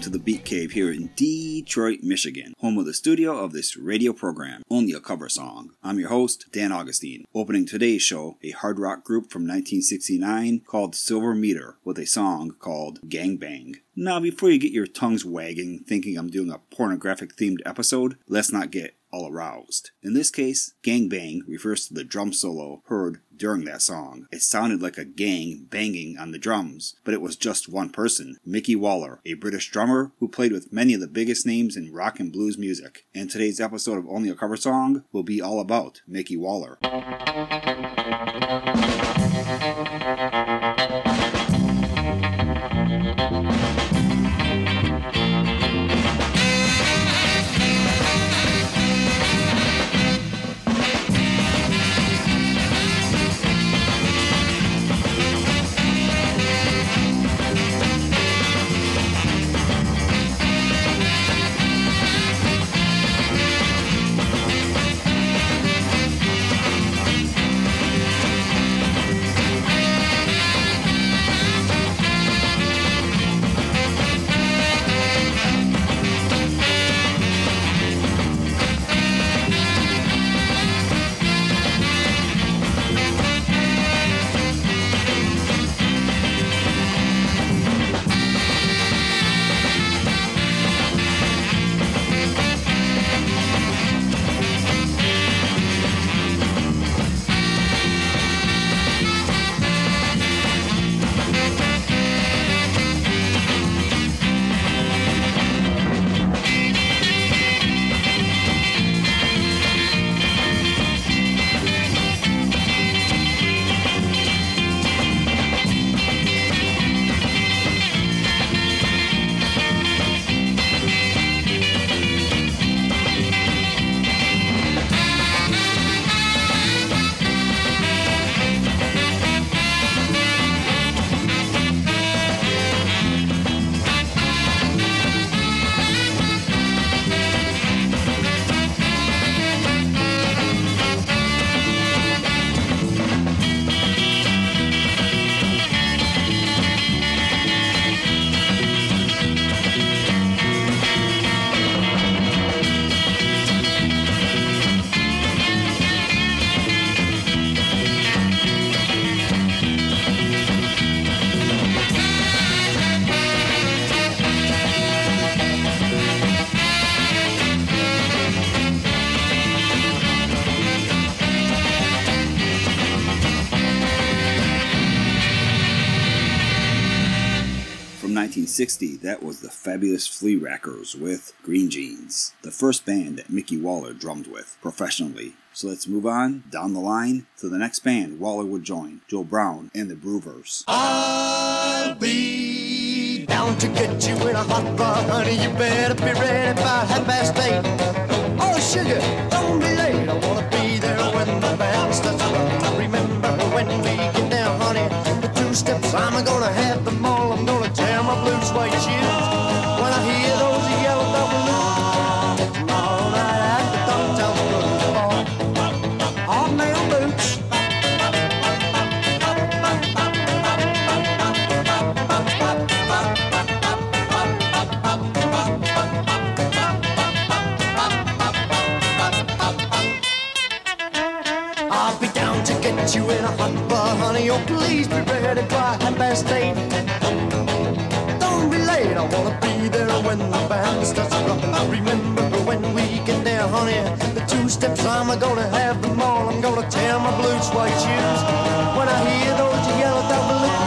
Welcome to the Beat Cave here in Detroit, Michigan, home of the studio of this radio program, Only a Cover Song. I'm your host, Dan Augustine. Opening today's show, a hard rock group from 1969 called Silver Metre with a song called Gang Bang. Now, before you get your tongues wagging thinking I'm doing a pornographic themed episode, let's not get all aroused. In this case, gang bang refers to the drum solo heard during that song. It sounded like a gang banging on the drums, but it was just one person, Micky Waller, a British drummer who played with many of the biggest names in rock and blues music. And today's episode of Only a Cover Song will be all about Micky Waller. 1960, that was the fabulous Flee-Rekkers with Green Jeans, the first band that Micky Waller drummed with professionally. So let's move on down the line to the next band Waller would join, Joe Brown and the Bruvvers. I'll be down to get you in a hot rod, honey. You better be ready by half past eight. Oh, sugar, don't be late. I wanna be there when the band starts to run. Remember when we two steps I'm gonna have them all. I'm gonna tear my blue suede shoes by half. Don't be late, I wanna be there when the band starts rocking. Remember when we get there, honey? The two steps I'm gonna have them all. I'm gonna tear my blue suede shoes when I hear those yellow double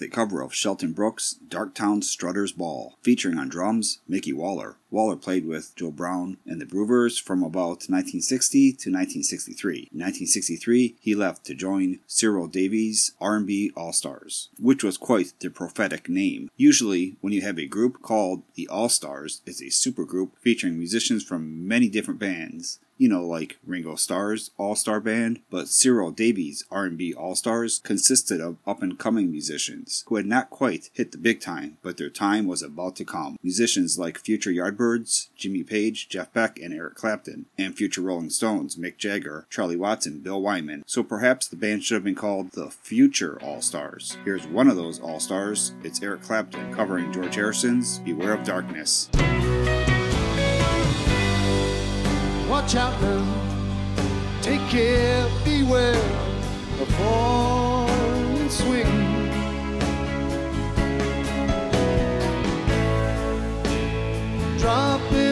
with a cover of Shelton Brooks' Darktown Strutter's Ball, featuring on drums Micky Waller. Waller played with Joe Brown and the Bruvvers from about 1960 to 1963. In 1963, he left to join Cyril Davies' R&B All-Stars, which was quite the prophetic name. Usually, when you have a group called the All-Stars, it's a supergroup featuring musicians from many different bands you know, like Ringo Starr's All-Star Band, but Cyril Davies' R&B All-Stars consisted of up-and-coming musicians who had not quite hit the big time, but their time was about to come. Musicians like future Yardbirds, Jimmy Page, Jeff Beck, and Eric Clapton, and future Rolling Stones, Mick Jagger, Charlie Watson, Bill Wyman. So perhaps the band should have been called the Future All-Stars. Here's one of those All-Stars. It's Eric Clapton covering George Harrison's Beware of Darkness. Watch out now. Take care, beware of falling swing. Dropping all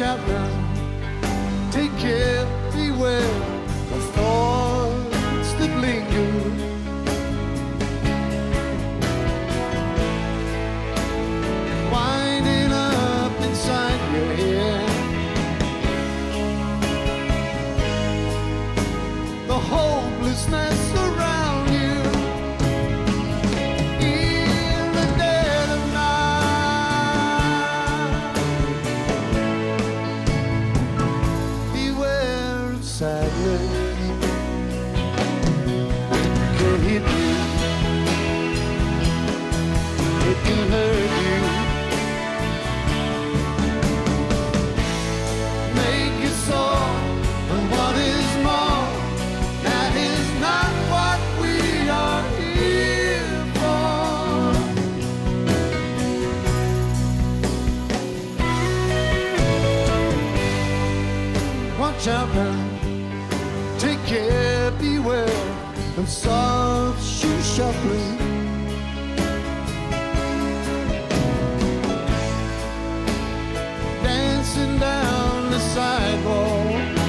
Watch out now. Now, take care, beware of soft shoe shuffling. Dancing down the sidewalk.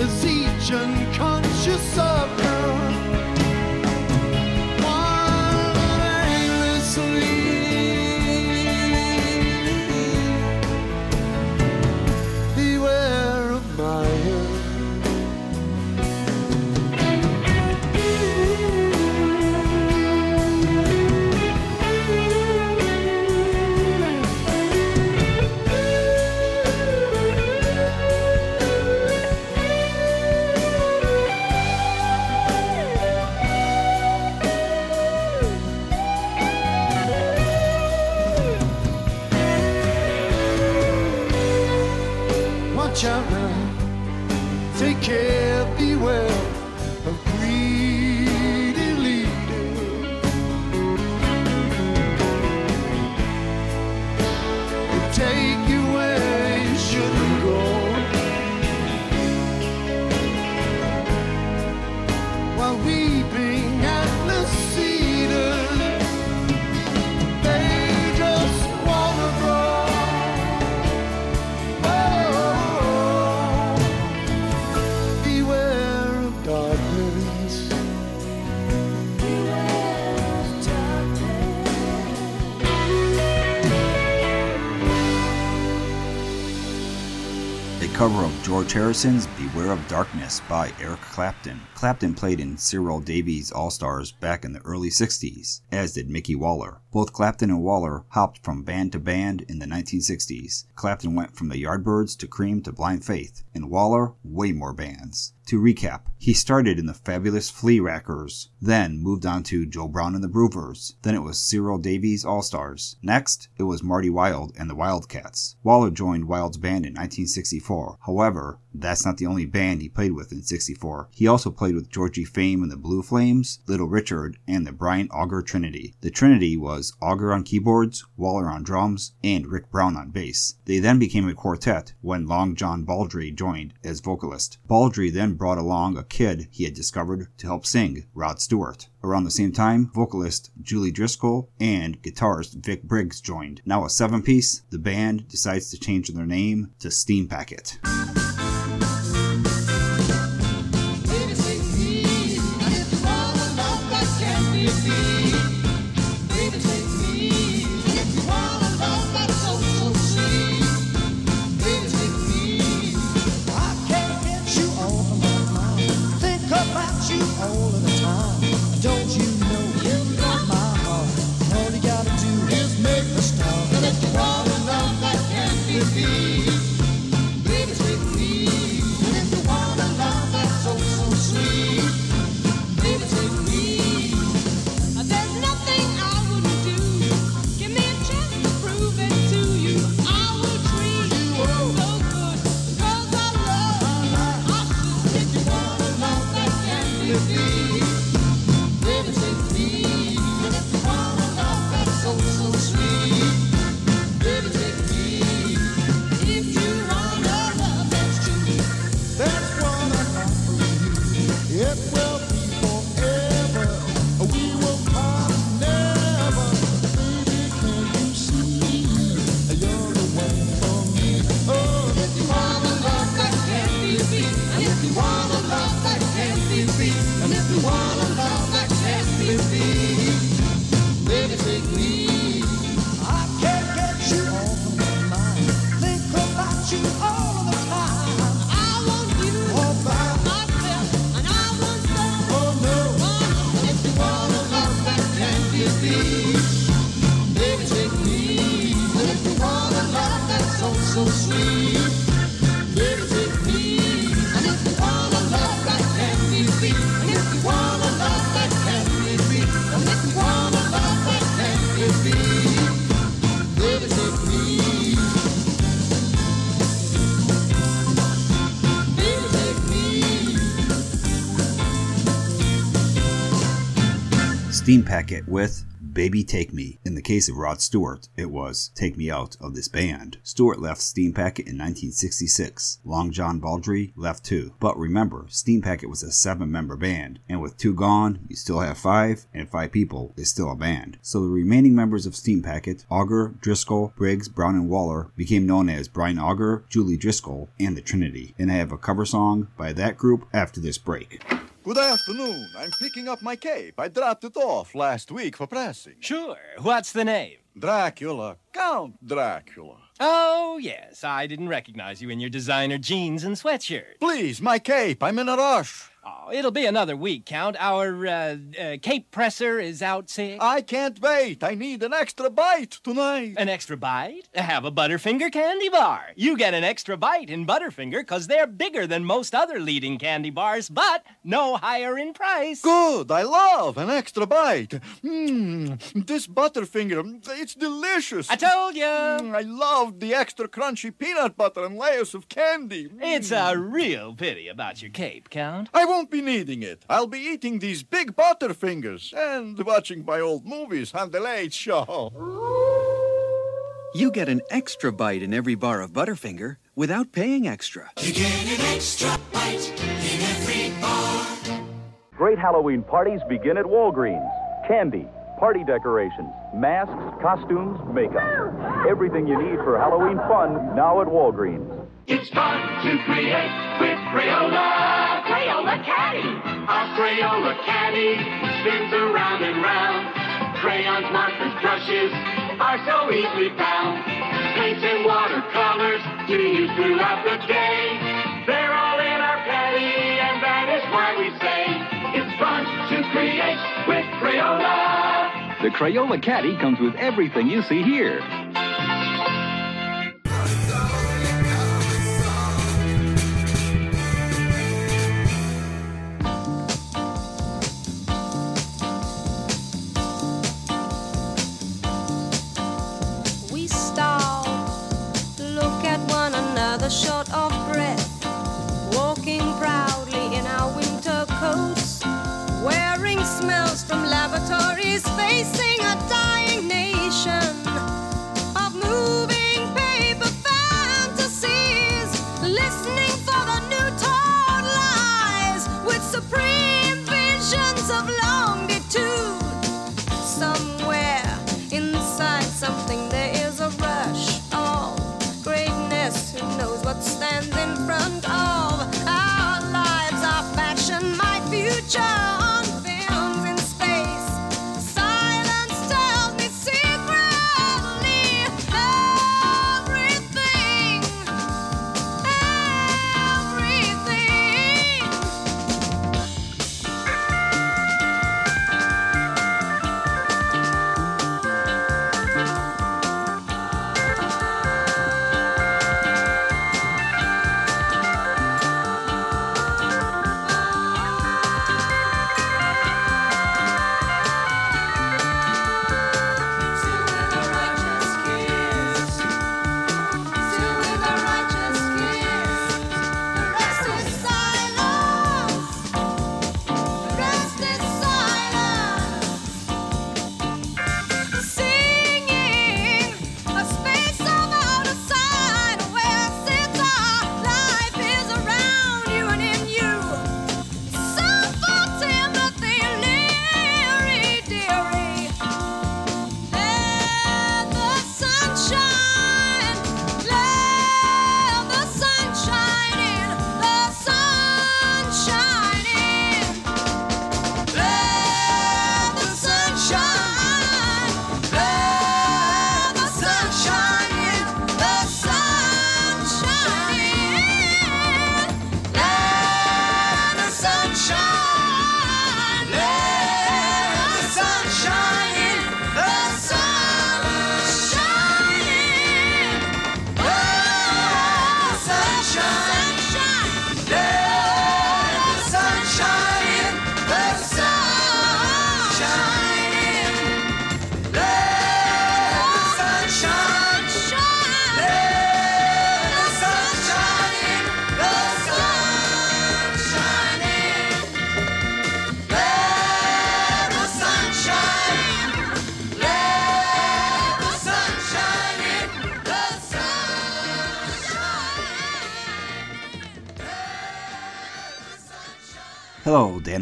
as each unconscious cover of George Harrison's Beware of Darkness by Eric Clapton. Clapton played in Cyril Davies All Stars back in the early 60s, as did Micky Waller. Both Clapton and Waller hopped from band to band in the 1960s. Clapton went from the Yardbirds to Cream to Blind Faith, and Waller way more bands. To recap, he started in the fabulous Flee-Rekkers, then moved on to Joe Brown and the Bruvvers, then it was Cyril Davies All Stars. Next, it was Marty Wilde and the Wildcats. Waller joined Wilde's band in 1964. However, that's not the only band he played with in 64. He also played with Georgie Fame and the Blue Flames, Little Richard, and the Brian Auger Trinity. The Trinity was Auger on keyboards, Waller on drums, and Rick Brown on bass. They then became a quartet when Long John Baldry joined as vocalist. Baldry then brought along a kid he had discovered to help sing, Rod Stewart. Around the same time, vocalist Julie Driscoll and guitarist Vic Briggs joined. Now a seven piece, the band decides to change their name to Steampacket. Steampacket with Baby Take Me. In the case of Rod Stewart, it was Take Me Out of This Band. Stewart left Steampacket in 1966. Long John Baldry left too. But remember, Steampacket was a seven member band, and with two gone, you still have five, and five people is still a band. So the remaining members of Steampacket, Auger, Driscoll, Briggs, Brown, and Waller, became known as Brian Auger, Julie Driscoll, and the Trinity. And I have a cover song by that group after this break. Good afternoon. I'm picking up my cape. I dropped it off last week for pressing. Sure. What's the name? Dracula. Count Dracula. Oh, yes. I didn't recognize you in your designer jeans and sweatshirt. Please, my cape. I'm in a rush. Oh, it'll be another week, Count. Our uh, uh, cape presser is out sick. I can't wait. I need an extra bite tonight. An extra bite? Have a Butterfinger candy bar. You get an extra bite in Butterfinger because they're bigger than most other leading candy bars, but no higher in price. Good. I love an extra bite. Mmm. This Butterfinger, it's delicious. I told you. Mm, I love the extra crunchy peanut butter and layers of candy. Mm. It's a real pity about your cape, Count. I won't be needing it. I'll be eating these big Butterfingers and watching my old movies on the Late Show. You get an extra bite in every bar of Butterfinger without paying extra. You get an extra bite in every bar. Great Halloween parties begin at Walgreens. Candy, party decorations, masks, costumes, makeup. Everything you need for Halloween fun now at Walgreens. It's fun to create with Crayola. Crayola Caddy. Our Crayola Caddy spins around and round. Crayons, markers, brushes are so easily found. Paints and watercolors to use throughout the day. They're all in our caddy, and that is why we say it's fun to create with Crayola. The Crayola Caddy comes with everything you see here.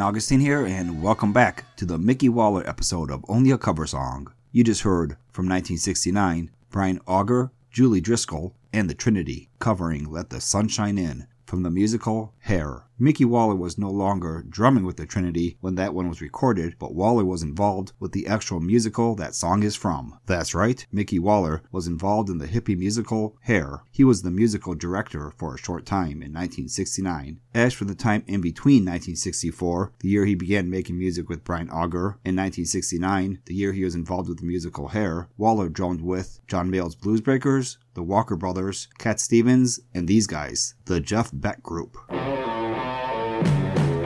Augustine here, and welcome back to the Micky Waller episode of Only a Cover Song. You just heard from 1969 Brian Auger, Julie Driscoll, and the Trinity covering Let the Sunshine In from the musical Hair. Micky Waller was no longer drumming with the Trinity when that one was recorded, but Waller was involved with the actual musical that song is from. That's right, Micky Waller was involved in the hippie musical Hair. He was the musical director for a short time in 1969. As for the time in between 1964, the year he began making music with Brian Auger, and 1969, the year he was involved with the musical Hair, Waller drummed with John Mayall's Bluesbreakers, the Walker Brothers, Cat Stevens, and these guys, the Jeff Beck Group. Over here.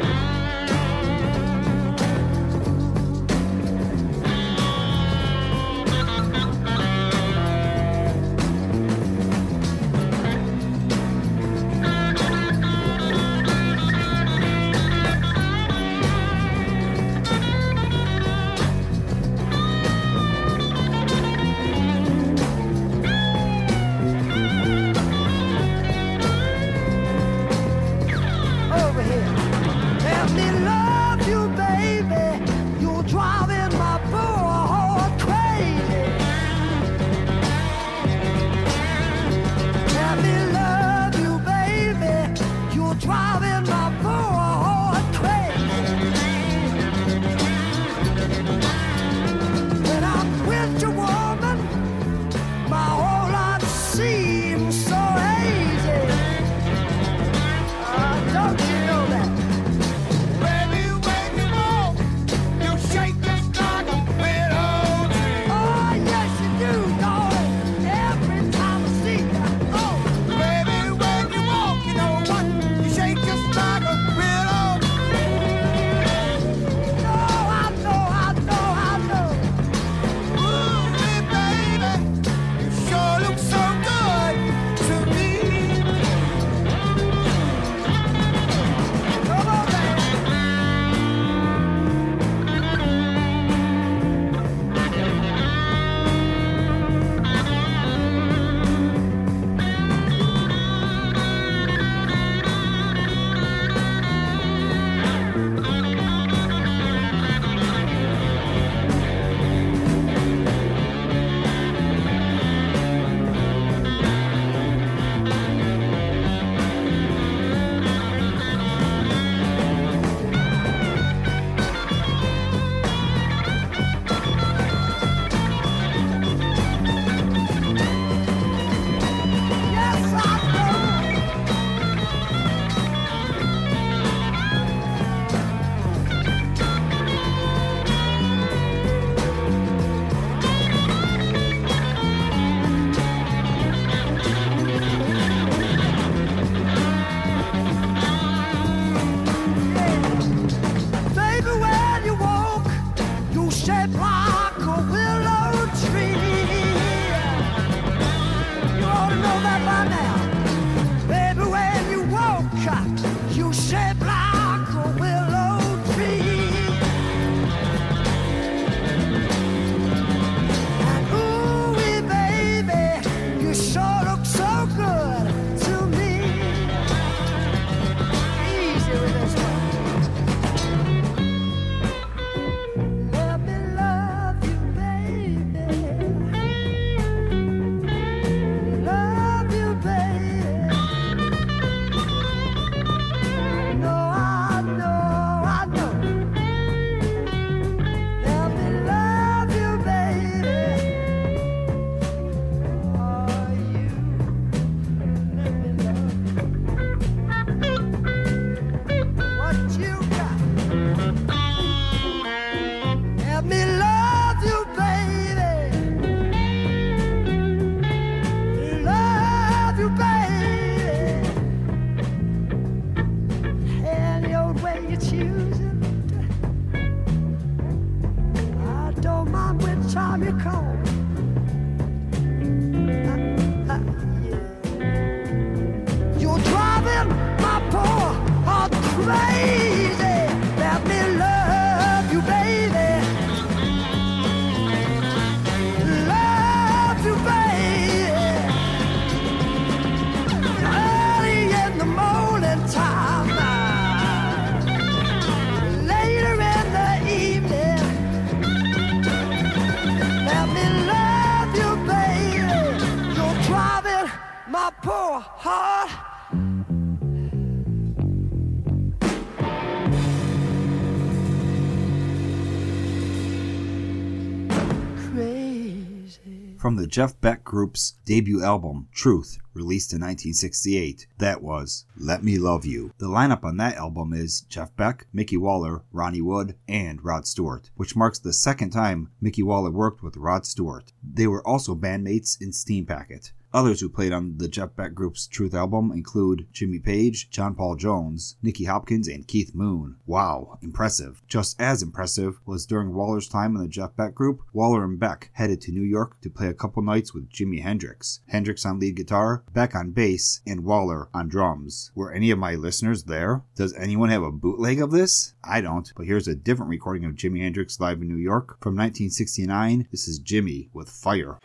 Jeff Beck Group's debut album, Truth, released in 1968, that was Let Me Love You. The lineup on that album is Jeff Beck, Micky Waller, Ronnie Wood, and Rod Stewart, which marks the second time Micky Waller worked with Rod Stewart. They were also bandmates in Steampacket. Others who played on the Jeff Beck Group's Truth album include Jimi Page, John Paul Jones, Nicky Hopkins, and Keith Moon. Wow, impressive. Just as impressive was during Waller's time in the Jeff Beck Group, Waller and Beck headed to New York to play a couple nights with Jimi Hendrix. Hendrix on lead guitar, Beck on bass, and Waller on drums. Were any of my listeners there? Does anyone have a bootleg of this? I don't, but here's a different recording of Jimi Hendrix live in New York from 1969. This is Jimmy with Fire.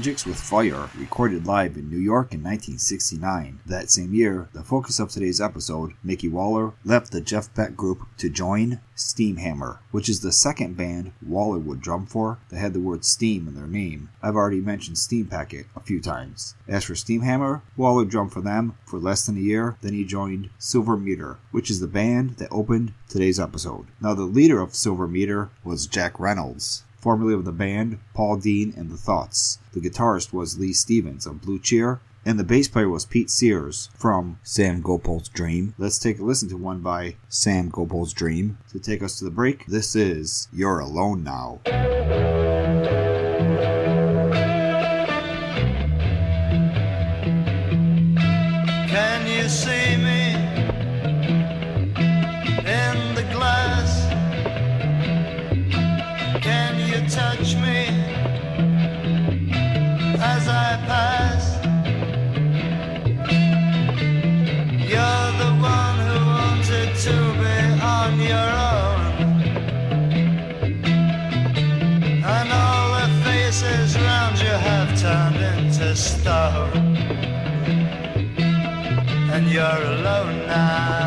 With Fire, recorded live in New York in 1969. That same year, the focus of today's episode, Micky Waller, left the Jeff Beck group to join Steamhammer, which is the second band Waller would drum for that had the word steam in their name. I've already mentioned Steampacket a few times. As for Steamhammer, Waller drummed for them for less than a year, then he joined Silver Metre, which is the band that opened today's episode. Now, the leader of Silver Metre was Jack Reynolds formerly of the band Paul Dean and the Thoughts. The guitarist was Lee Stevens of Blue Cheer, and the bass player was Pete Sears from Sam Gopal's Dream. Let's take a listen to one by Sam Gopal's Dream to take us to the break. This is You're Alone Now. You're alone now,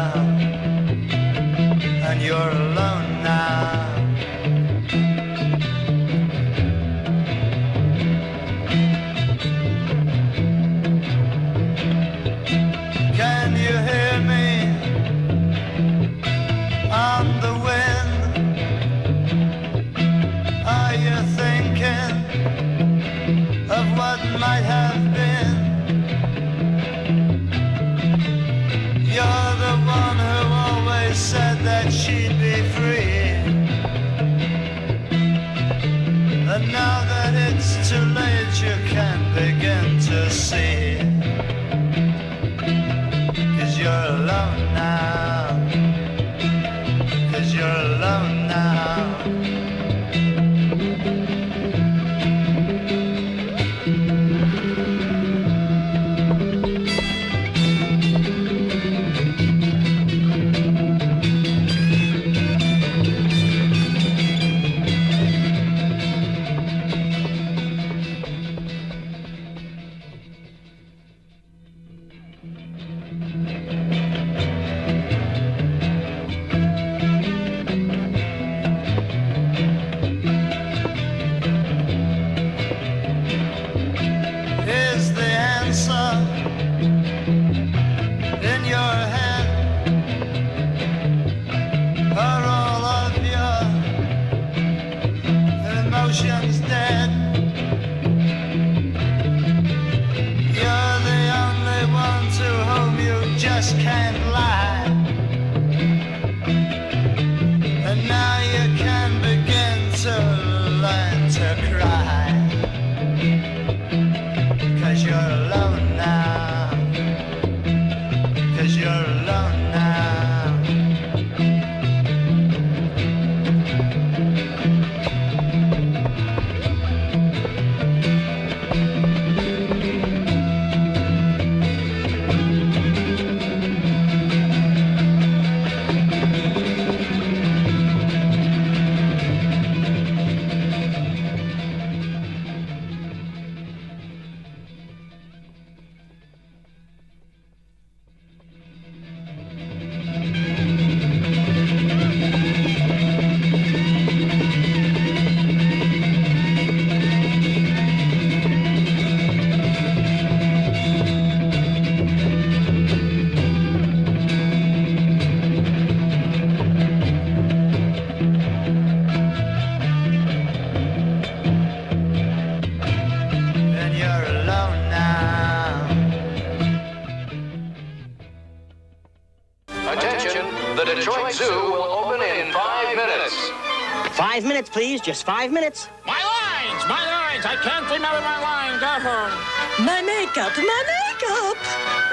Just five minutes. My lines, my lines. I can't remember my lines. Uh-huh. My makeup, my makeup.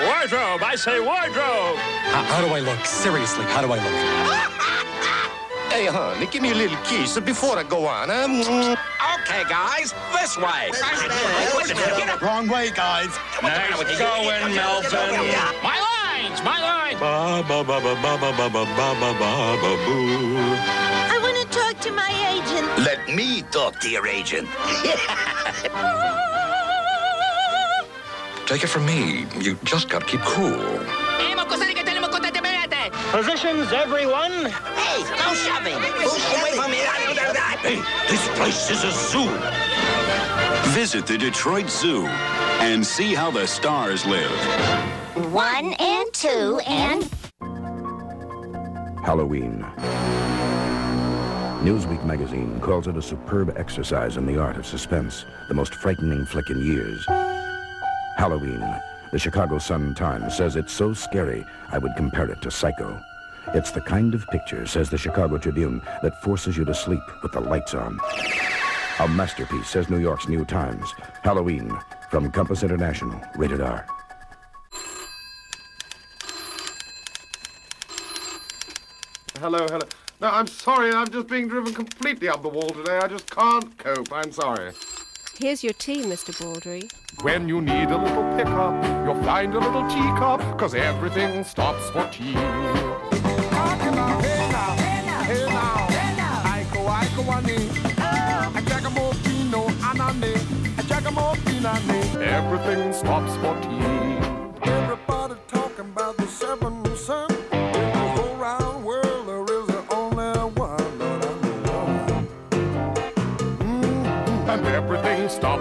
Wardrobe. I say wardrobe. How, how do I look? Seriously, how do I look? Hey, honey, give me a little kiss before I go on. Huh? Okay, guys, this way. Wrong way, guys. Nice going, Melvin. My lines, my lines. Ba ba ba ba ba ba ba ba ba ba ba ba boo. Let me talk to your agent. Take it from me. You just gotta keep cool. Positions, everyone. Hey, no shoving. Away from me. Hey, this place is a zoo. Visit the Detroit Zoo and see how the stars live. One and two and Halloween. Newsweek magazine calls it a superb exercise in the art of suspense, the most frightening flick in years. Halloween. The Chicago Sun-Times says it's so scary, I would compare it to Psycho. It's the kind of picture, says the Chicago Tribune, that forces you to sleep with the lights on. A masterpiece, says New York's New Times. Halloween, from Compass International, rated R. Hello, hello. No, I'm sorry. I'm just being driven completely up the wall today. I just can't cope. I'm sorry. Here's your tea, Mr. Baldry. When you need a little pickup, you'll find a little teacup, cause everything stops for tea. Everything stops for tea. Everybody talking about the seven sun.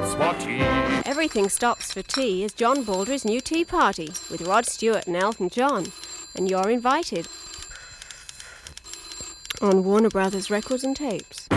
Stops for tea. Everything Stops for Tea is John Baldry's new tea party with Rod Stewart and Elton John. And you're invited. On Warner Brothers Records and Tapes.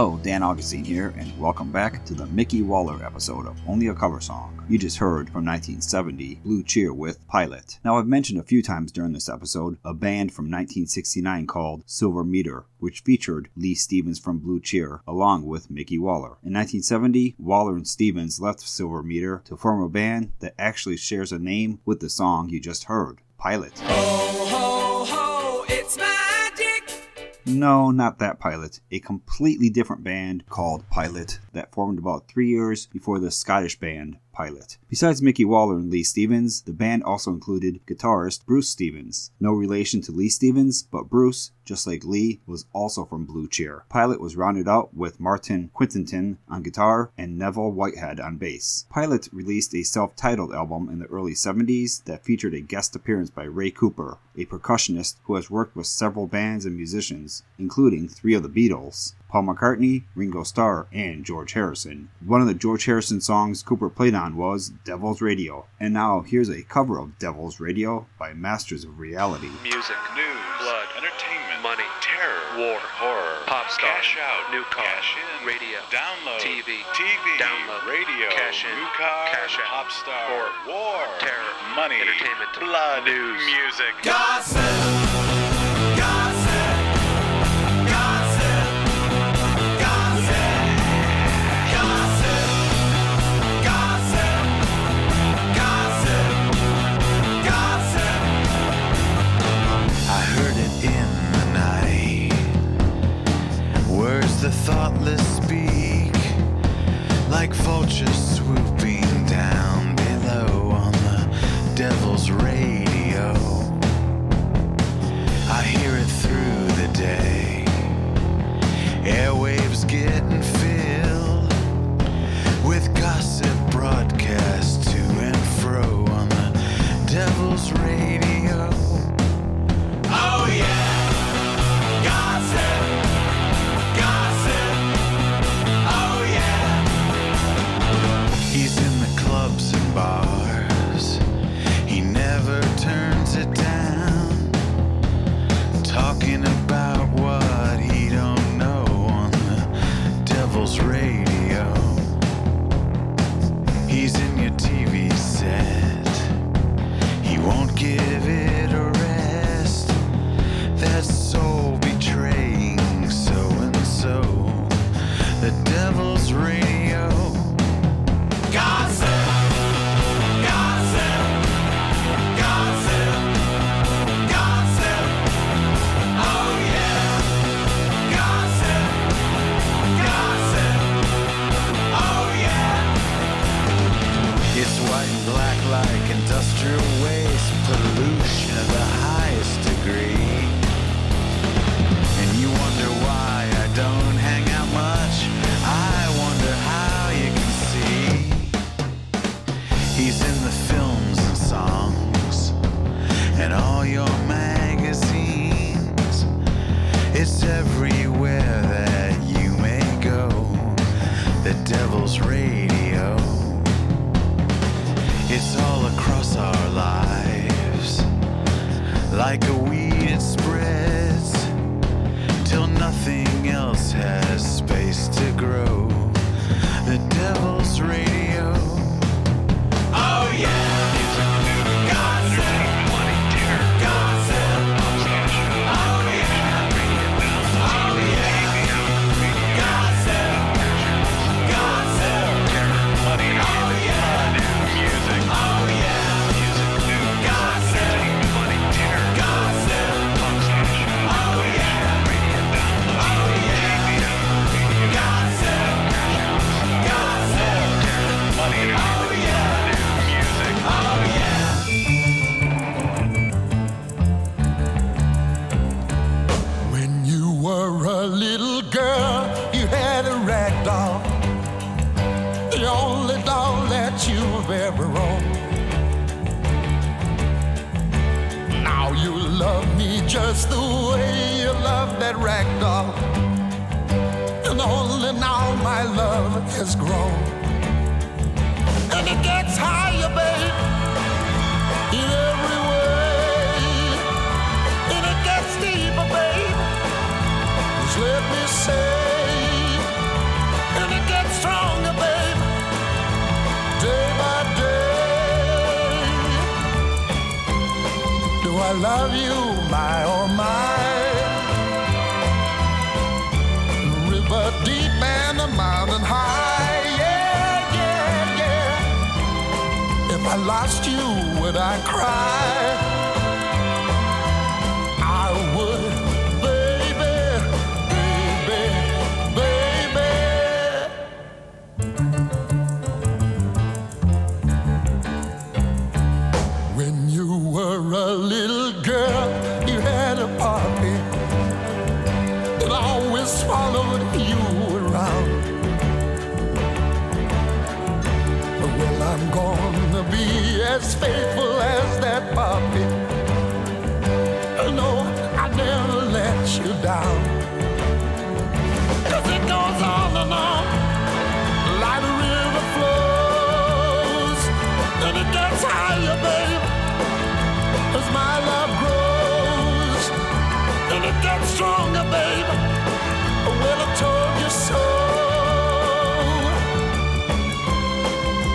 Hello, Dan Augustine here, and welcome back to the Micky Waller episode of Only a Cover Song. You just heard from 1970 Blue Cheer with Pilot. Now, I've mentioned a few times during this episode a band from 1969 called Silver Metre, which featured Leigh Stephens from Blue Cheer along with Micky Waller. In 1970, Waller and Stephens left Silver Metre to form a band that actually shares a name with the song you just heard Pilot. It's magic. No, not that Pilot. A completely different band called Pilot that formed about three years before the Scottish band Pilot. Besides Micky Waller and Leigh Stephens, the band also included guitarist Bruce Stephens. No relation to Leigh Stephens, but Bruce, just like Lee, was also from Blue Cheer. Pilot was rounded out with Martin Quittenton on guitar and Neville Whitehead on bass. Pilot released a self titled album in the early 70s that featured a guest appearance by Ray Cooper, a percussionist who has worked with several bands and musicians, including three of the Beatles. Paul McCartney, Ringo Starr, and George Harrison. One of the George Harrison songs Cooper played on was Devil's Radio. And now here's a cover of Devil's Radio by Masters of Reality. Music, news, blood, entertainment, money, terror, war, horror, pop star, cash out, new car, cash in, radio, download, TV, TV, download, radio, cash in, new car, cash out, pop star, horror, war, terror, money, entertainment, blood, news, music, Gossip. The thoughtless speak, like vultures and gets stronger, babe. Well, I told you so.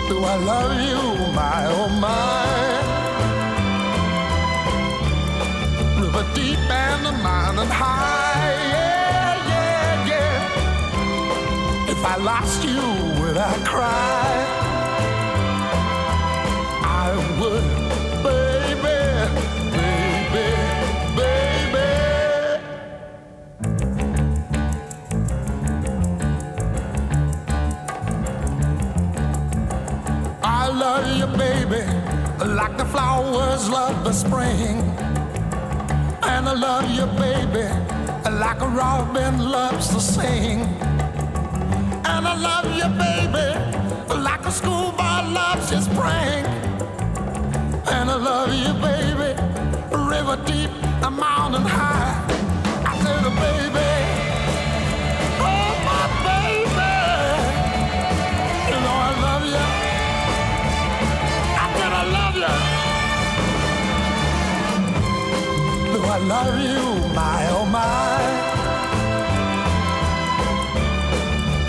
Do I love you, my oh my? River deep and the mountain high, yeah, yeah, yeah. If I lost you, would I cry? The love the spring. And I love you, baby, like a robin loves to sing. And I love you, baby, like a schoolboy loves his spring. And I love you, baby, river deep, a mountain high. I love you, my oh my?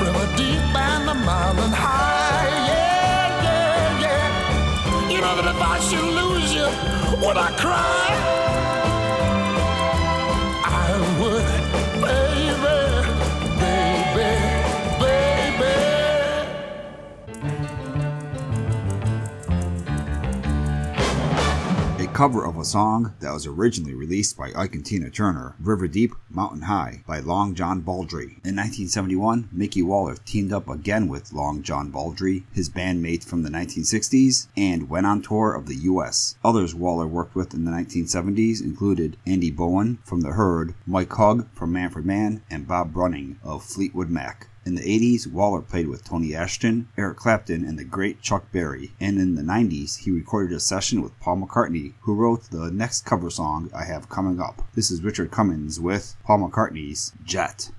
River deep and the mountain high, yeah, yeah, yeah. You know that if I should lose you, would I cry? Cover of a song that was originally released by Ike and Tina Turner, River Deep, Mountain High, by Long John Baldry. In 1971, Micky Waller teamed up again with Long John Baldry, his bandmate from the 1960s, and went on tour of the US. Others Waller worked with in the 1970s included Andy Bown from The Herd, Mike Hugg from Manfred Mann, and Bob Brunning of Fleetwood Mac. In the 80s, Waller played with Tony Ashton, Eric Clapton, and the great Chuck Berry. And in the 90s, he recorded a session with Paul McCartney, who wrote the next cover song I have coming up. This is Richard Cummins with Paul McCartney's Jet.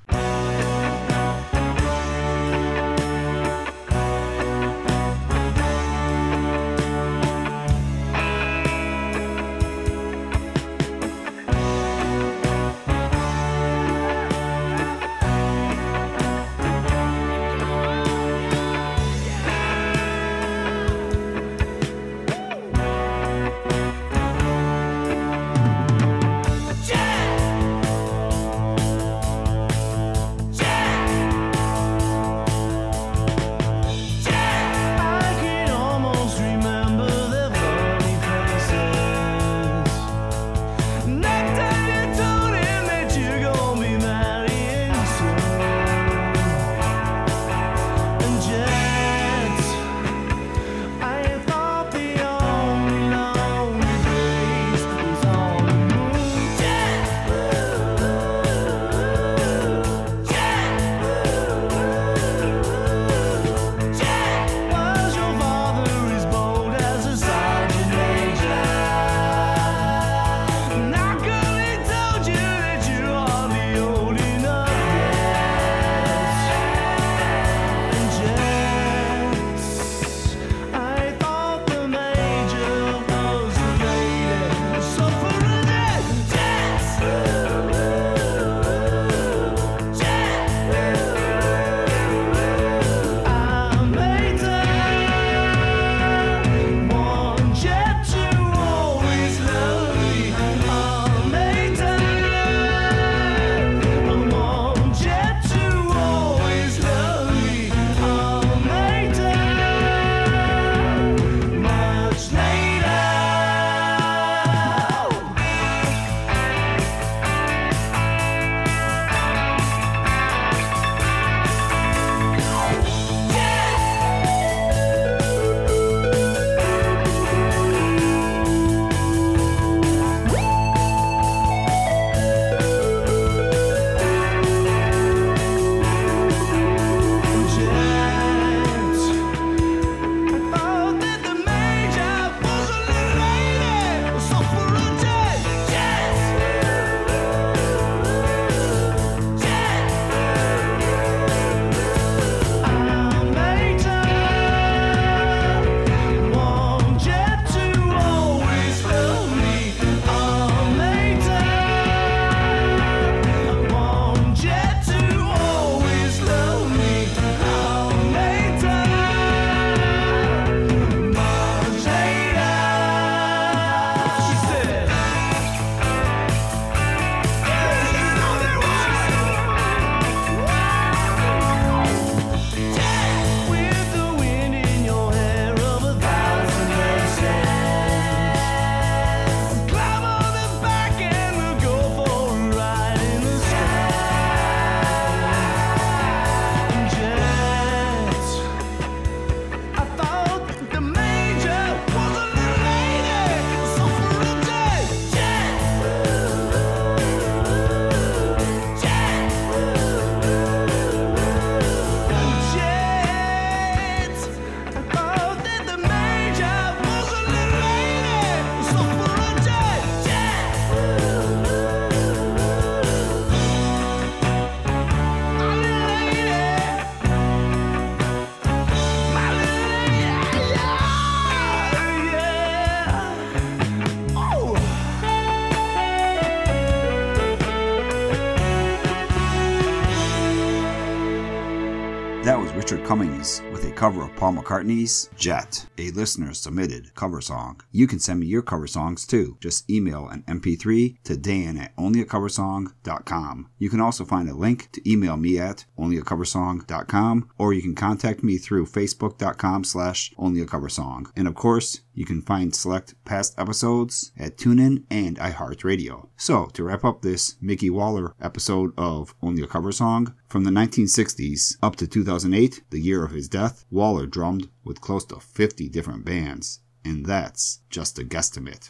Cummins with a cover of Paul McCartney's Jet, a listener submitted cover song. You can send me your cover songs too. Just email an MP3 to Dan at onlyacoversong.com. You can also find a link to email me at onlyacoversong.com or you can contact me through facebook.com slash onlyacoversong. And of course, you can find select past episodes at TuneIn and iHeartRadio. So, to wrap up this Micky Waller episode of Only a Cover Song, from the 1960s up to 2008, the year of his death, Waller drummed with close to 50 different bands. And that's just a guesstimate.